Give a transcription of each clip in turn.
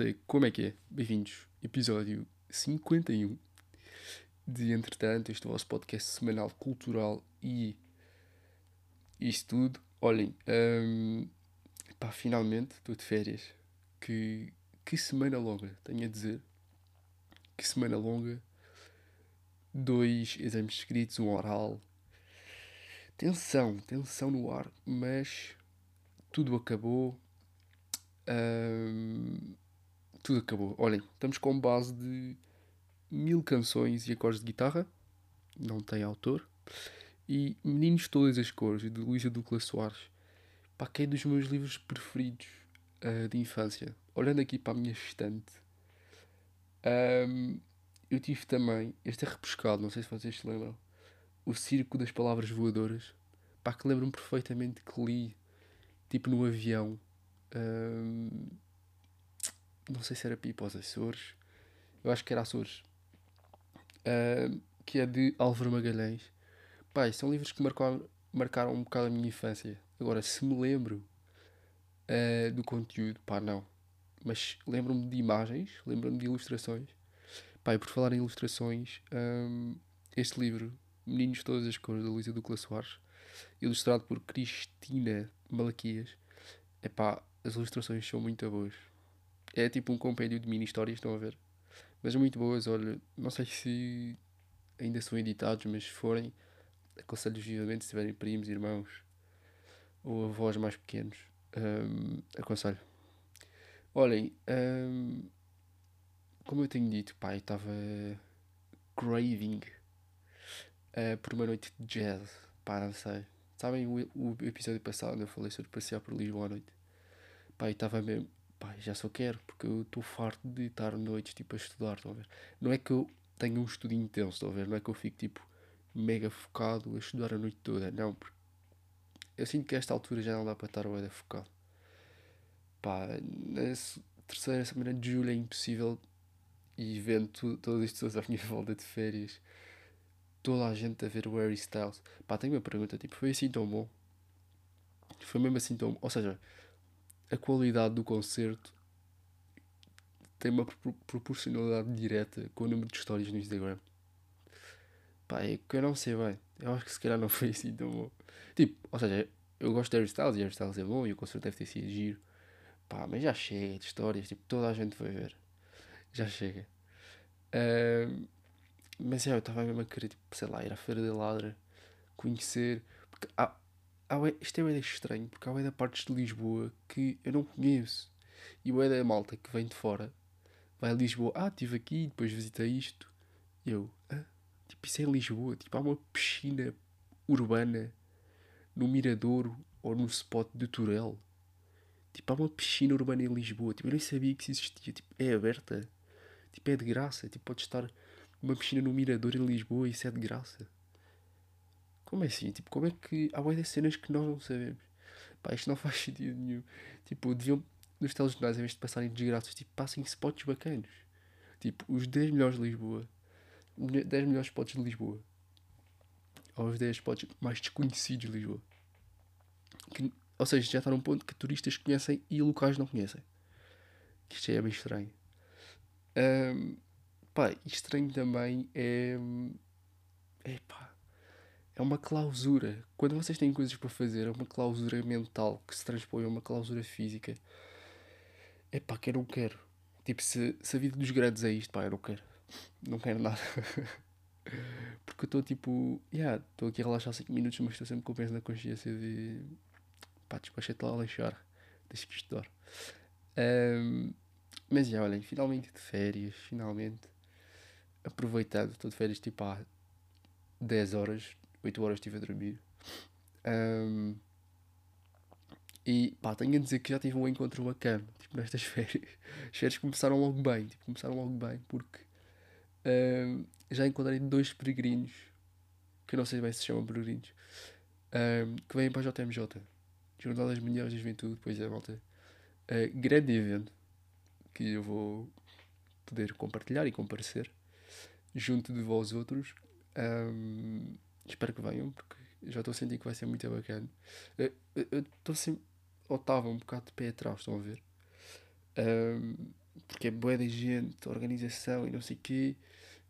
malta, como é que é? Bem-vindos, episódio 51 de Entretanto, este vosso podcast semanal cultural e isso tudo. Olhem, hum, pá, finalmente estou de férias. Que, que semana longa, tenho a dizer. Que semana longa. Dois exames escritos, um oral. Tensão, tensão no ar, mas tudo acabou. Hum, tudo acabou. Olhem, estamos com base de mil canções e acordes de guitarra. Não tem autor. E Meninos Todas as Cores, de Luísa Ducla Soares. Pá, que é dos meus livros preferidos uh, de infância. Olhando aqui para a minha estante, um, eu tive também, este é repescado, não sei se vocês se lembram, O Circo das Palavras Voadoras. Pá, que lembro-me perfeitamente que li, tipo no avião. Um, não sei se era Pipa aos Açores. Eu acho que era Açores. Um, que é de Álvaro Magalhães. Pá, são livros que marcaram, marcaram um bocado a minha infância. Agora, se me lembro uh, do conteúdo, pá, não. Mas lembro-me de imagens, lembro-me de ilustrações. E por falar em ilustrações, um, este livro, Meninos de Todas as Cores, da Luísa Ducla Soares, ilustrado por Cristina Malaquias, é pá, as ilustrações são muito boas. É tipo um compêndio de mini histórias, estão a ver? Mas muito boas, olha, não sei se ainda são editados, mas se forem, aconselho vivamente se tiverem primos, irmãos ou avós mais pequenos. Um, aconselho. Olhem, um, como eu tenho dito, pai, estava craving uh, por uma noite de jazz. Pá, não sei. Sabem o, o episódio passado eu falei sobre passear por Lisboa à noite? Pai, estava mesmo. Pai, já só quero, porque eu estou farto de estar noites tipo a estudar, estão a ver? Não é que eu tenha um estudo intenso, estão a ver? Não é que eu fico tipo mega focado a estudar a noite toda. Não, porque eu sinto que a esta altura já não dá para estar o focado. Pá, na terceira semana de julho é impossível e vendo todas as pessoas à minha volta de férias, toda a gente a ver o Harry Styles. Pá, tenho uma pergunta, tipo, foi assim tão bom? Foi mesmo assim tão bom? Ou seja, a qualidade do concerto tem uma proporcionalidade direta com o número de histórias no Instagram. Pá, é que eu não sei bem. Eu acho que se calhar não foi assim tão bom. Tipo, ou seja, eu gosto de Harry Styles e Harry Styles é bom e o concerto deve ter sido giro. Pá, mas já chega de histórias, tipo, toda a gente foi ver. Já chega. Uh, mas é, eu estava mesmo a querer, tipo, sei lá, ir à Feira da Ladra, conhecer. Porque há, isto é bem estranho, porque há da partes de Lisboa que eu não conheço. E o da malta que vem de fora vai a Lisboa, ah, estive aqui, depois visitei isto. Eu, ah, Tipo, isso é em Lisboa. Tipo, há uma piscina urbana no Miradouro ou no spot de Turel. Tipo, há uma piscina urbana em Lisboa. Tipo, eu nem sabia que isso existia. Tipo, é aberta. Tipo, é de graça. Tipo, pode estar uma piscina no Mirador em Lisboa e isso é de graça. Como é assim? Tipo, como é que há várias cenas que nós não sabemos? Pá, isto não faz sentido nenhum. Tipo, deviam, nos telejornais, em vez de passarem desgraças, tipo, passem spots bacanos. Tipo, os 10 melhores de Lisboa 10 melhores spots de Lisboa. Ou os 10 spots mais desconhecidos de Lisboa. Que, ou seja, já está num ponto que turistas conhecem e locais não conhecem. Que isto é bem estranho. Um, pá, estranho também é. É pá. É uma clausura. Quando vocês têm coisas para fazer, é uma clausura mental que se transpõe a uma clausura física. É pá, que eu não quero. Tipo, se, se a vida dos grandes é isto, pá, eu não quero não quero nada. Porque eu estou tipo, yeah, estou aqui a relaxar 5 minutos, mas estou sempre com o peso na consciência de pá, despachei-te lá a lixar, deixa que estudar. Um, mas já, olhem, finalmente de férias, finalmente aproveitando, estou de férias tipo há 10 horas, 8 horas estive a dormir. Um, e pá, tenho a dizer que já tive um encontro bacana, tipo, nestas férias. As férias começaram logo bem, tipo, começaram logo bem, porque Uh, já encontrei dois peregrinos, que eu não sei bem se chamam peregrinos, uh, que vêm para a JMJ, Jornal das Mulheres da Juventude, pois é, malta. Uh, grande evento que eu vou poder compartilhar e comparecer junto de vós outros. Um, espero que venham, porque já estou a sentir que vai ser muito bacana. Eu estou sempre, ou estava um bocado de pé atrás, estão a ver? Um, porque é boa de gente, organização e não sei o quê.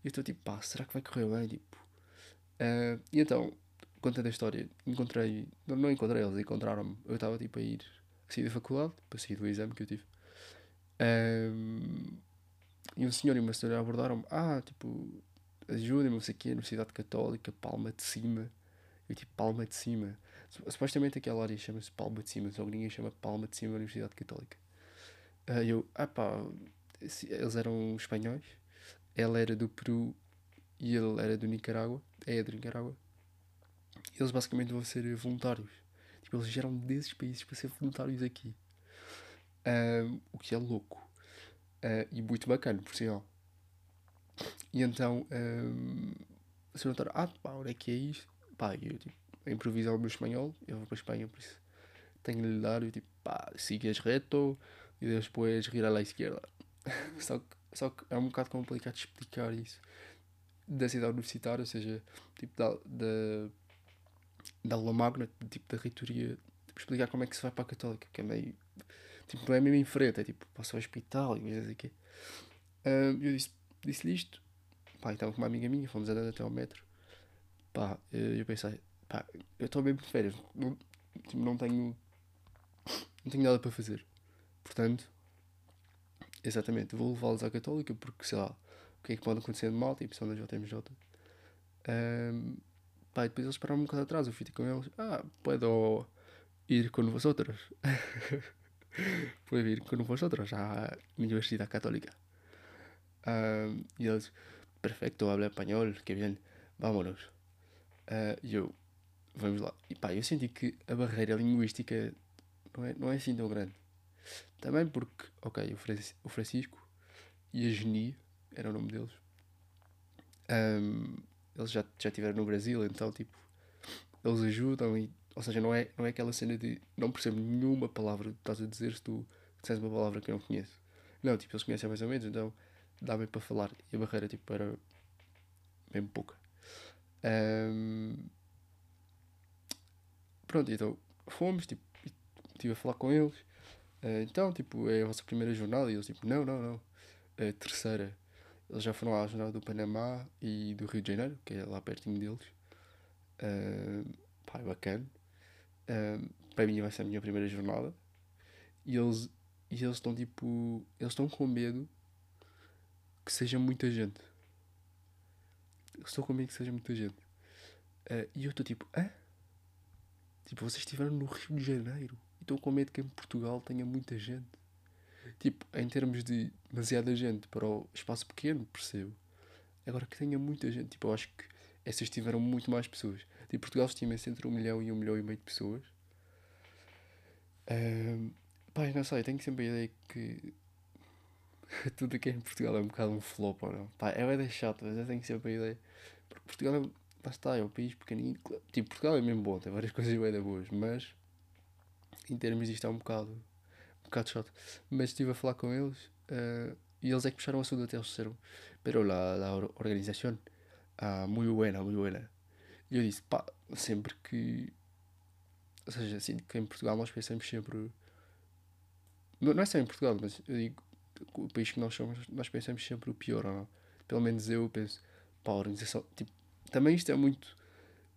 E eu estou tipo, pá, será que vai correr bem? Tipo, uh, e então, contando a história, encontrei, não, não encontrei, eles encontraram-me. Eu estava tipo a ir, sair da faculdade, para sair do exame que eu tive. Um, e um senhor e uma senhora abordaram-me, ah, tipo, ajudem-me, não sei o quê, Universidade Católica, Palma de Cima. Eu tipo, Palma de Cima. Supostamente aquela área chama-se Palma de Cima, só que ninguém chama Palma de Cima Universidade Católica. Uh, eu, ah pá, eles eram espanhóis, ela era do Peru e ele era do Nicarágua, é do Nicarágua. Eles basicamente vão ser voluntários. Tipo, eles vieram desses países para ser voluntários aqui. Uh, o que é louco. Uh, e muito bacana, por sinal. E então, um, se notaram, ah pá, onde é que é isto? Pá, eu tipo, improvisar o meu espanhol, eu vou para a Espanha, por isso tenho de lhe eu tipo, pá, sigues reto e depois gira à esquerda. só, que, só que é um bocado complicado explicar isso da cidade universitária, ou seja, tipo da, da, da aula magna, tipo da reitoria, tipo, explicar como é que se vai para a católica, que é meio, tipo, não é mesmo em frente, é tipo, passa ao hospital e coisas aqui. Uh, eu disse, disse-lhe isto, pá, estava com uma amiga minha, fomos andando até ao metro, pá, eu pensei, pá, eu estou bem de férias, não, tipo, não tenho, não tenho nada para fazer, portanto, exatamente, vou levá-los à católica, porque, sei lá, o que é que pode acontecer de mal, tipo, são da JMJ. Um, pá, e depois eles pararam um bocado atrás, eu fui com eles, ah, puedo ir com vosotros. Puedo ir con vosotros a mi universidad católica. Um, y ellos, perfecto, habla español, que bien, vámonos. Uh, eu, vamos lá. E pá, eu senti que a barreira linguística não é, não é assim tão grande. Também porque, ok, o Francisco e a Geni, era o nome deles, um, eles já, já estiveram no Brasil, então, tipo, eles ajudam e, ou seja, não é, não é aquela cena de não percebo nenhuma palavra que estás a dizer se tu disseres uma palavra que eu não conheço. Não, tipo, eles conhecem mais ou menos, então dá-me para falar. E a barreira, tipo, era bem pouca. Um, pronto, então fomos, tipo, estive a falar com eles. Uh, então, tipo, é a vossa primeira jornada? E eles, tipo, não, não, não. A terceira. Eles já foram à jornada do Panamá e do Rio de Janeiro, que é lá pertinho deles. Uh, pá, é bacana. Para mim vai ser a minha primeira jornada. E eles, e eles estão, tipo, eles estão com medo que seja muita gente. Eles estão com medo que seja muita gente. Uh, e eu estou tipo, hã? Tipo, vocês estiveram no Rio de Janeiro e estou com medo que em Portugal tenha muita gente. Tipo, em termos de demasiada gente para o espaço pequeno, percebo. Agora que tenha muita gente, tipo, eu acho que essas tiveram muito mais pessoas. Tipo, Portugal estima-se entre um milhão e um milhão e meio de pessoas. Um, pá, não sei, tenho sempre a ideia que tudo aqui em Portugal é um bocado um flop ou não. Pá, é bem chato, mas eu tenho sempre a ideia. Porque Portugal é, lá está, é um país pequenino. Tipo, Portugal é mesmo bom, tem várias coisas bem boas, mas em termos disto é um bocado, um bocado chato. Mas estive a falar com eles uh, e eles é que puxaram o assunto até eles disseram, pero la, la organización, ah, muito buena, muito buena. E eu disse, pá, sempre que. Ou seja, assim, que em Portugal nós pensamos sempre. Não é só em Portugal, mas eu digo, o país que nós somos, nós pensamos sempre o pior, ou não? Pelo menos eu penso, pá, a organização. Tipo, também isto é muito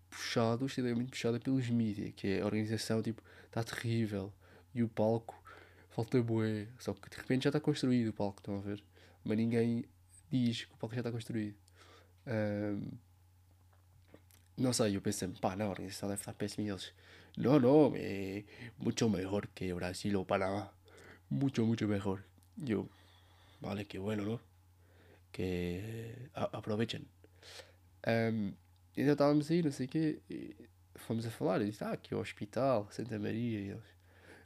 puxado, isto é muito puxado pelos mídias, que é a organização, tipo, está terrível. E o palco, falta bué. Só que de repente já está construído o palco, estão a ver? Mas ninguém diz que o palco já está construído. Um, não sei, eu pensei, pá, não, a organização deve estar péssima e eles, não, não, é muito melhor que Brasil ou Panamá. Muito, muito melhor. Yo, vale, qué bueno, ¿no? Que aprovechen. Um, então estávamos aí, não sei o quê, fomos a falar, e disse, ah, aqui é o hospital, Santa Maria, e eles,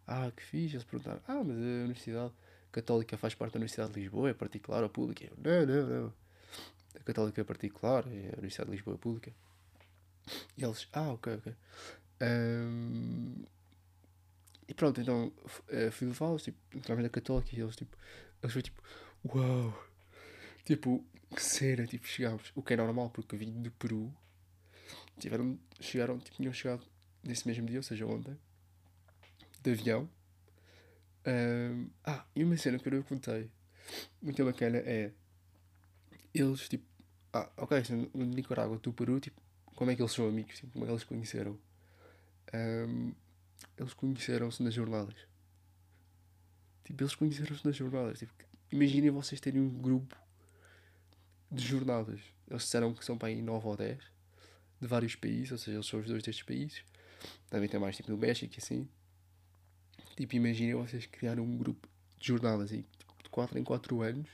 ah, que fixe, eles perguntaram, ah, mas a Universidade Católica faz parte da Universidade de Lisboa, é particular ou pública? Eu, não, não, não, a Católica é particular, é a Universidade de Lisboa é pública. E eles, ah, ok, ok. Um, e pronto, então uh, fui levá-los, tipo, entramos na Católica e eles, tipo, eles foi tipo, uau! Tipo, que cena, tipo, chegámos, o que é normal, porque vim do Peru, tiveram, chegaram, tipo, tinham chegado nesse mesmo dia, ou seja, ontem, de avião. Um, ah, e uma cena que eu não contei, muito bacana é eles, tipo, ah, ok, no Nicarágua, tu Peru, tipo, como é que eles são amigos, tipo, como é que eles conheceram? Um, eles conheceram-se nas jornadas. Tipo, eles conheceram-se nas jornadas. Tipo, imaginem vocês terem um grupo de jornadas. Eles disseram que são para aí 9 ou 10 de vários países, ou seja, eles são os dois destes países. Também tem mais tipo no México e assim. Tipo, imaginem vocês criarem um grupo de jornadas e tipo, de 4 em 4 anos.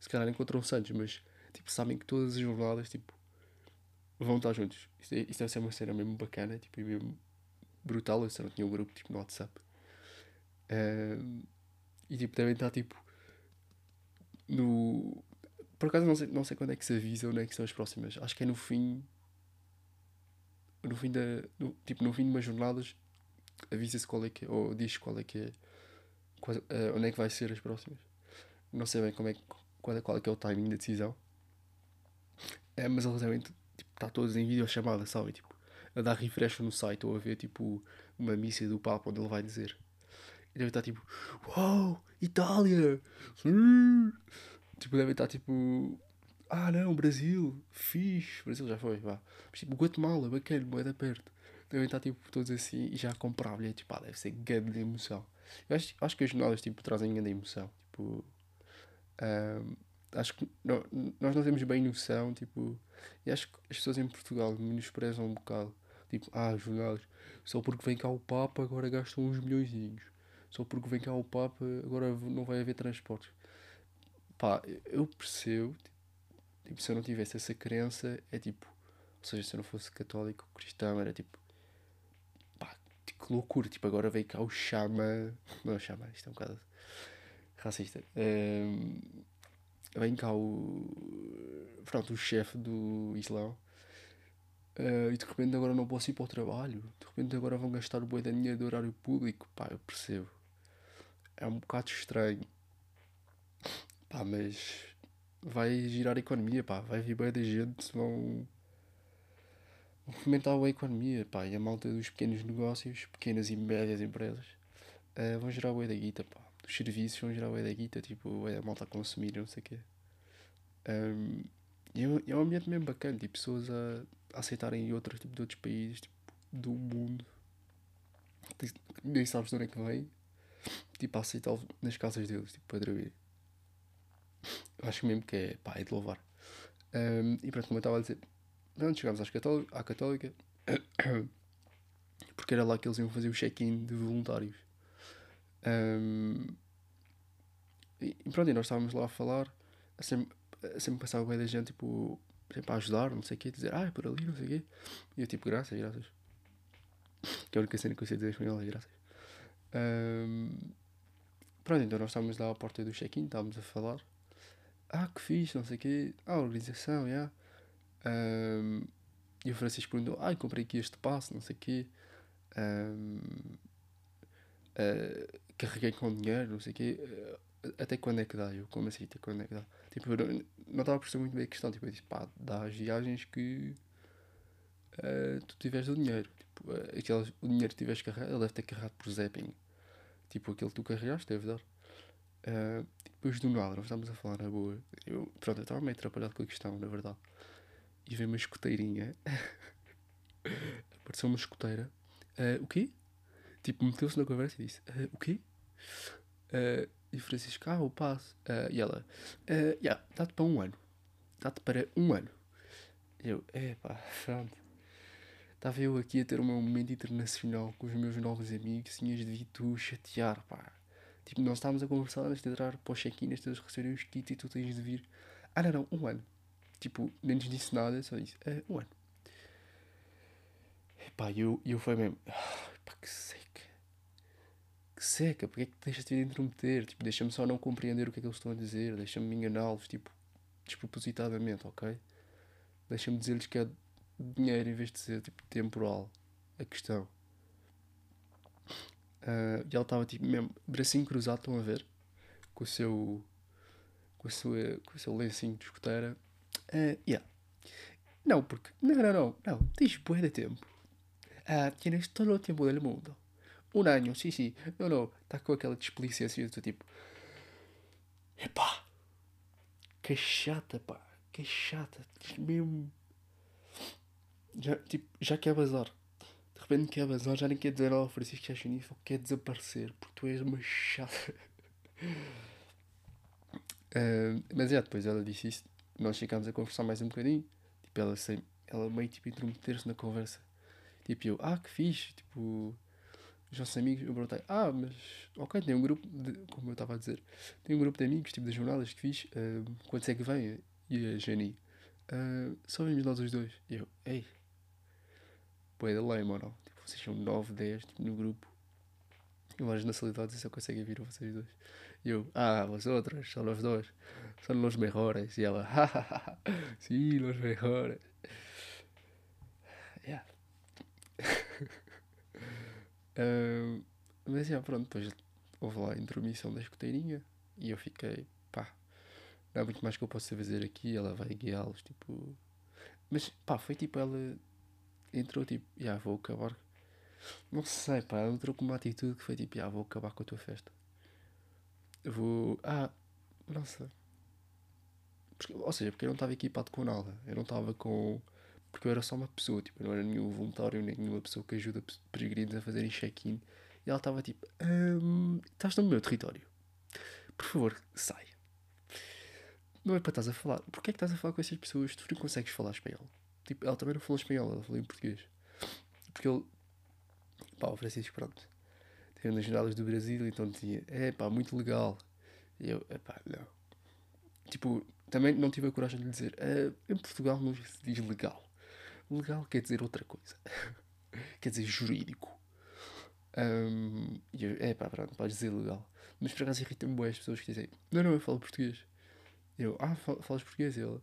Se calhar encontram-se mas tipo, sabem que todas as jornadas tipo, vão estar juntos. Isto, é, deve ser uma cena mesmo bacana, tipo, mesmo brutal. Eu só não tinha um grupo tipo, no WhatsApp. Um, e tipo, devem estar tipo no. Por acaso não sei, não sei quando é que se avisa ou é que são as próximas. Acho que é no fim. No fim da. No, tipo, no fim de umas jornadas avisa-se qual é que é, ou diz qual é que é. Qual, uh, onde é que vai ser as próximas. Não sei bem como é, qual, é, qual é que é o timing da decisão. É, mas eles devem tipo, estar todos em videochamada, sabe? Tipo, a dar refresh no site ou a ver tipo uma missa do Papa onde ele vai dizer. E deve estar tipo, uau, Itália! Sim! Tipo, deve estar tipo, ah não, Brasil, fixe, Brasil já foi, vá. Mas tipo, Guatemala, bacana, moeda perto. Devem estar tipo todos assim e já comprar bilhete, tipo, ah, deve ser grande emoção. Eu acho, acho que as jornadas tipo, trazem grande emoção. Tipo, um, acho que não, nós não temos bem noção, tipo, e acho que as pessoas em Portugal menosprezam um bocado. Tipo, ah, jornadas, só porque vem cá o Papa agora gastam uns milhões. Só porque vem cá o Papa agora não vai haver transportes. Pá, eu percebo, tipo, se eu não tivesse essa crença, é tipo, ou seja, se eu não fosse católico cristão, era tipo, pá, que loucura, tipo, agora vem cá o chama, não chama, isto é um bocado racista. Um, vem cá o. Pronto, o chefe do Islão. Uh, e de repente agora não posso ir para o trabalho. De repente agora vão gastar o boi da dinheiro do horário público. Pá, eu percebo. É um bocado estranho. Pá, mas vai girar a economia, pá. Vai vir bem da gente, vão. fomentar a economia, pá. E a malta dos pequenos negócios, pequenas e médias empresas, uh, vão gerar o da guita, pá. Os serviços vão gerar o da guita, tipo, a malta a consumir, não sei o quê. Um, e é, é um ambiente mesmo bacana, tipo, pessoas a, aceitarem outros, tipo, de outros países, tipo, do mundo. Nem sabes de onde é que vem. Tipo, a aceitá-los nas casas deles, tipo, para dormir. Acho mesmo que é, pá, é de louvar. Um, e pronto, como eu estava a dizer, pronto, chegámos às à Católica, porque era lá que eles iam fazer o check-in de voluntários. Um, e pronto, e nós estávamos lá a falar, a sempre, a sempre passava bem da gente, tipo, sempre a ajudar, não sei o quê, dizer, ah, é por ali, não sei o quê. E eu, tipo, graças, graças. Que é a única cena que eu sei dizer em espanhol é graças. Um, pronto, então nós estávamos lá à porta do check-in, estávamos a falar. Ah, que fixe, não sei o quê. Ah, organização, já. Yeah. Um, e o Francisco perguntou, ah, comprei aqui este passo, não sei o quê. Um, uh, carreguei com dinheiro, não sei o quê. Uh, até quando é que dá? Eu, como assim, até quando é que dá? Tipo, eu não estava a perceber muito bem a questão. Tipo, eu disse, pá, dá as viagens que uh, tu tiveres o dinheiro. Tipo, uh, o dinheiro que tiveres carregado, ele deve ter carregado por zapping. Tipo, aquele que tu carregaste, deve dar. Uh, depois do nada, nós estávamos a falar na boa. Eu, pronto, eu estava meio atrapalhado com a questão, na verdade. E veio uma escoteirinha. Apareceu uma escoteira. Uh, o quê? Tipo, meteu-se na conversa e disse: uh, O quê? Uh, e o Francisco, ah, o passo. e ela: uh, yeah, dá-te para um ano. Dá-te para um ano. Eu, é pá, pronto. Estava eu aqui a ter um momento internacional com os meus novos amigos, tinhas de tu chatear, pá. Tipo, nós estávamos a conversar antes de entrar para o check-in, antes de receberem os kits e tu tens de vir. Ah, não, não, um ano. Tipo, nem nos disse nada, só disse, é, um ano. Epá, eu, eu fui mesmo, ah, pá, que seca. Que seca, porque é que deixas de intrometer? Tipo, deixa-me só não compreender o que é que eles estão a dizer, deixa-me me enganá-los, tipo, despropositadamente, ok? Deixa-me dizer-lhes que é dinheiro em vez de ser tipo temporal a questão. Uh, e ela estava tipo mesmo bracinho cruzado, estão a ver? Com o seu. com, a sua, com o seu lencinho de escoteira. Uh, yeah. Não, porque. Não, não, não. Não. Tens bué de tempo. Uh, tienes todo o tempo do mundo. Um ano, sim, sim. Não, não. Está com aquela desplicência do tipo. Epá, Que chata, pá. Que chata. Mesmo. Já, tipo, já quer bazar. De repente quer bazar, já nem quer dizer ao Francisco Chachinífo, quer desaparecer, porque tu és uma chata. uh, mas é, depois ela disse isso. Nós ficámos a conversar mais um bocadinho. Tipo, ela, sem, ela meio tipo intrometer-se na conversa. Tipo, eu, ah, que fixe. Tipo, os nossos amigos, eu perguntei, ah, mas, ok, tem um grupo, de, como eu estava a dizer, tem um grupo de amigos, tipo, das jornadas que fiz, uh, quantos é que vem? E a Jenny, uh, só vimos nós os dois. E eu, ei, Pois da lei, mano. Tipo, vocês são 9, 10 tipo, no grupo. E nacionalidades e só conseguem vir vocês dois. E eu, ah, vosotros, são os dois. São os melhores. E ela, hahaha, sim, os melhores. Yeah. Uh, mas, yeah, pronto, depois houve lá a intermissão da escuteirinha. E eu fiquei, pá, não há muito mais que eu possa fazer aqui. Ela vai guiá-los, tipo... Mas, pá, foi tipo ela entrou tipo, já yeah, vou acabar. Não sei, pá, ela entrou com uma atitude que foi tipo, já yeah, vou acabar com a tua festa. Vou. Ah, não sei. Porque, ou seja, porque eu não estava equipado com nada. Eu não estava com. Porque eu era só uma pessoa, tipo, eu não era nenhum voluntário, nem nenhuma pessoa que ajuda peregrinos a fazerem check-in. E ela estava tipo, um, estás no meu território. Por favor, sai. Não é para estás a falar. Porquê é que estás a falar com essas pessoas? Tu não consegues falar espanhol. Tipo, ela também não falou espanhol, ela falou em português. Porque ele. Pá, o Francisco, pronto. Teve nas jornadas do Brasil, então dizia: é pá, muito legal. E eu: é pá, não. Tipo, também não tive a coragem de lhe dizer: ah, em Portugal não se diz legal. Legal quer dizer outra coisa. quer dizer jurídico. Um, e eu: é pá, pronto, podes dizer legal. Mas por acaso irrita-me bem as pessoas que dizem: não, não, eu falo português. Eu: ah, falas português? E ela: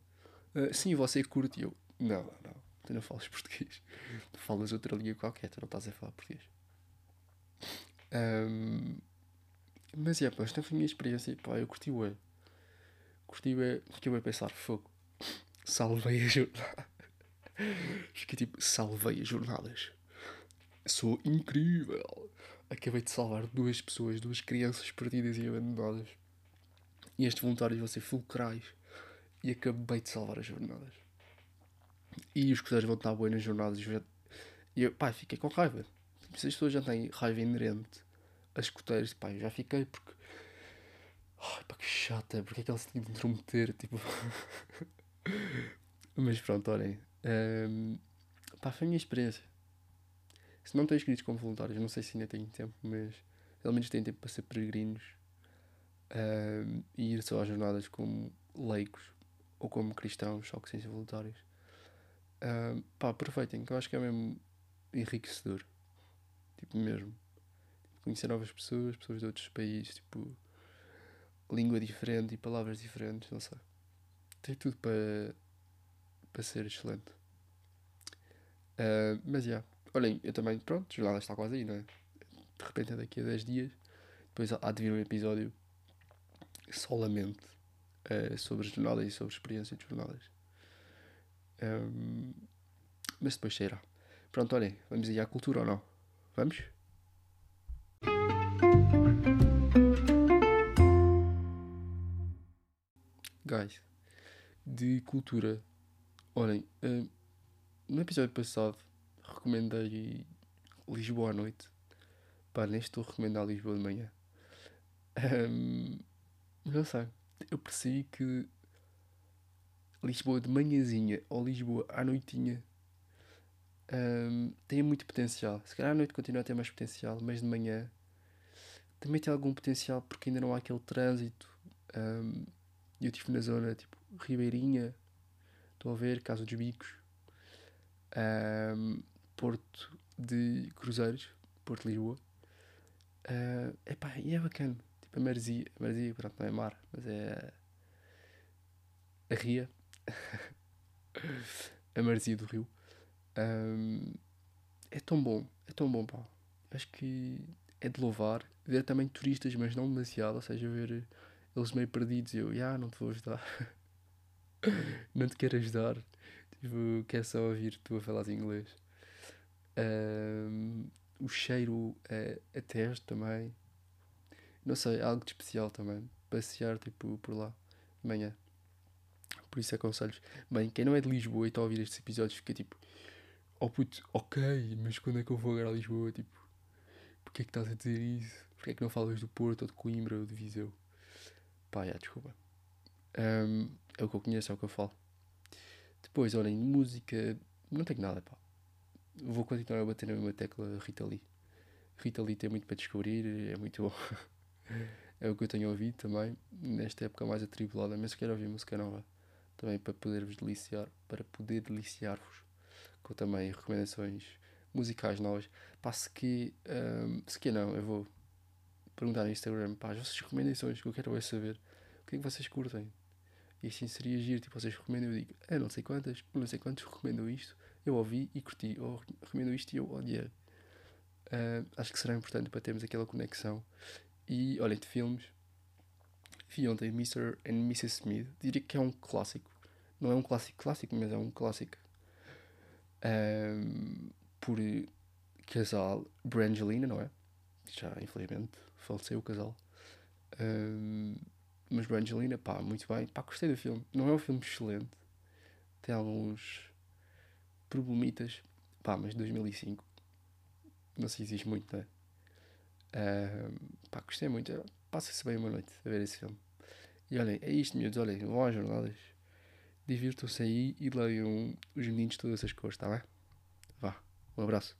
ah, sim, você curte. E eu: não, não, não. Tu não falas português. Tu falas outra língua qualquer, tu não estás a falar português. Um, mas é, pá, esta foi a minha experiência. Pá, eu curti o Curti o Fiquei a pensar, fogo. Salvei a jornada. Fiquei tipo, salvei as jornadas. Sou incrível. Acabei de salvar duas pessoas, duas crianças perdidas e abandonadas. E estes voluntários vão ser fulcrais. E acabei de salvar as jornadas. E os escuteiros vão estar bem nas jornadas. E eu, pá, fiquei com raiva. Se as pessoas já têm raiva inerente a escuteiros, pá, eu já fiquei porque. Ai, pá, que chata, porque é que eles tinham de intrometer? Tipo. Mas pronto, olhem. Um, pá, foi a minha experiência. Se não estão inscritos como voluntários, não sei se ainda tenho tempo, mas pelo menos têm tempo para ser peregrinos um, e ir só às jornadas como leigos ou como cristãos, só que sem ser voluntários. Uh, pá, aproveitem, que eu acho que é mesmo enriquecedor. Tipo, mesmo. Conhecer novas pessoas, pessoas de outros países, tipo, língua diferente e palavras diferentes, não sei. Tem tudo para, para ser excelente. Uh, mas já, yeah. olhem, eu também, pronto, a jornada está quase aí, não é? De repente é daqui a 10 dias. Depois há de vir um episódio solamente uh, sobre jornadas e sobre experiência de jornadas. Um, mas depois sairá. Pronto, olhem, vamos ir à cultura ou não? Vamos? Guys, de cultura. Olhem, um, no episódio passado recomendei Lisboa à noite. Pá, neste estou a recomendar Lisboa de manhã. Um, não sei. Eu percebi que Lisboa de manhãzinha ou Lisboa à noitinha um, tem muito potencial. Se calhar à noite continua a ter mais potencial, mas de manhã também tem algum potencial porque ainda não há aquele trânsito. Um, eu estive na zona tipo Ribeirinha, estou a ver, Casa dos Bicos, um, Porto de Cruzeiros, Porto de Lisboa. Uh, epá, e é bacana. Tipo a Marzia, a Marzia, pronto, não é mar, mas é a Ria a maresia do rio. Um, é tão bom, é tão bom, pá. Acho que é de louvar. Ver também turistas, mas não demasiado, ou seja, ver eles meio perdidos e eu, ah, não te vou ajudar. não te quero ajudar. Tipo, quero só ouvir tu a falar inglês. Um, o cheiro é, a teste também. Não sei, algo de especial também. Passear, tipo, por lá, de manhã. Por isso aconselho. Bem, quem não é de Lisboa e está a ouvir estes episódios fica tipo, oh puto, ok, mas quando é que eu vou agora a Lisboa? Tipo, porquê é que estás a dizer isso? Porquê é que não falas do Porto ou de Coimbra ou de Viseu? Pá, já, desculpa. Um, é o que eu conheço, é o que eu falo. Depois, olhem, música, não tenho nada, pá. Vou continuar a bater na mesma tecla Rita Lee. Rita Lee tem muito para descobrir, é muito bom. é o que eu tenho ouvido também, nesta época mais atribulada, mas se quer ouvir música nova, também para poder-vos deliciar, para poder deliciar-vos, com também recomendações musicais novas. Pá, se que, um, se que não, eu vou perguntar no Instagram, pá, as vossas recomendações, que eu quero é saber o que é que vocês curtem. E assim seria giro, tipo, vocês recomendam, eu digo, é não sei quantas, não sei quantos recomendam isto, eu ouvi e curti, ou recomendo isto e eu odiei. Uh, acho que será importante para termos aquela conexão. E olhem, de filmes, vi ontem Mr. and Mrs. Smith, diria que é um clássico. Não é um clássico clássico, mas é um clássico. Um, por casal Brangelina, não é? Já, infelizmente, faleceu o casal. Um, mas Brangelina, pá, muito bem. Pá, gostei do filme. Não é um filme excelente. Tem alguns problemitas. Pá, mas 2005 não se existe muito, não é? Uh, pá, gostei muito. Passa-se bem uma noite a ver esse filme. E olhem, é isto, miúdos. Olhem, vão às jornadas. Divirtam-se aí e leiam os meninos todas as cores, tá bem? Vá, um abraço.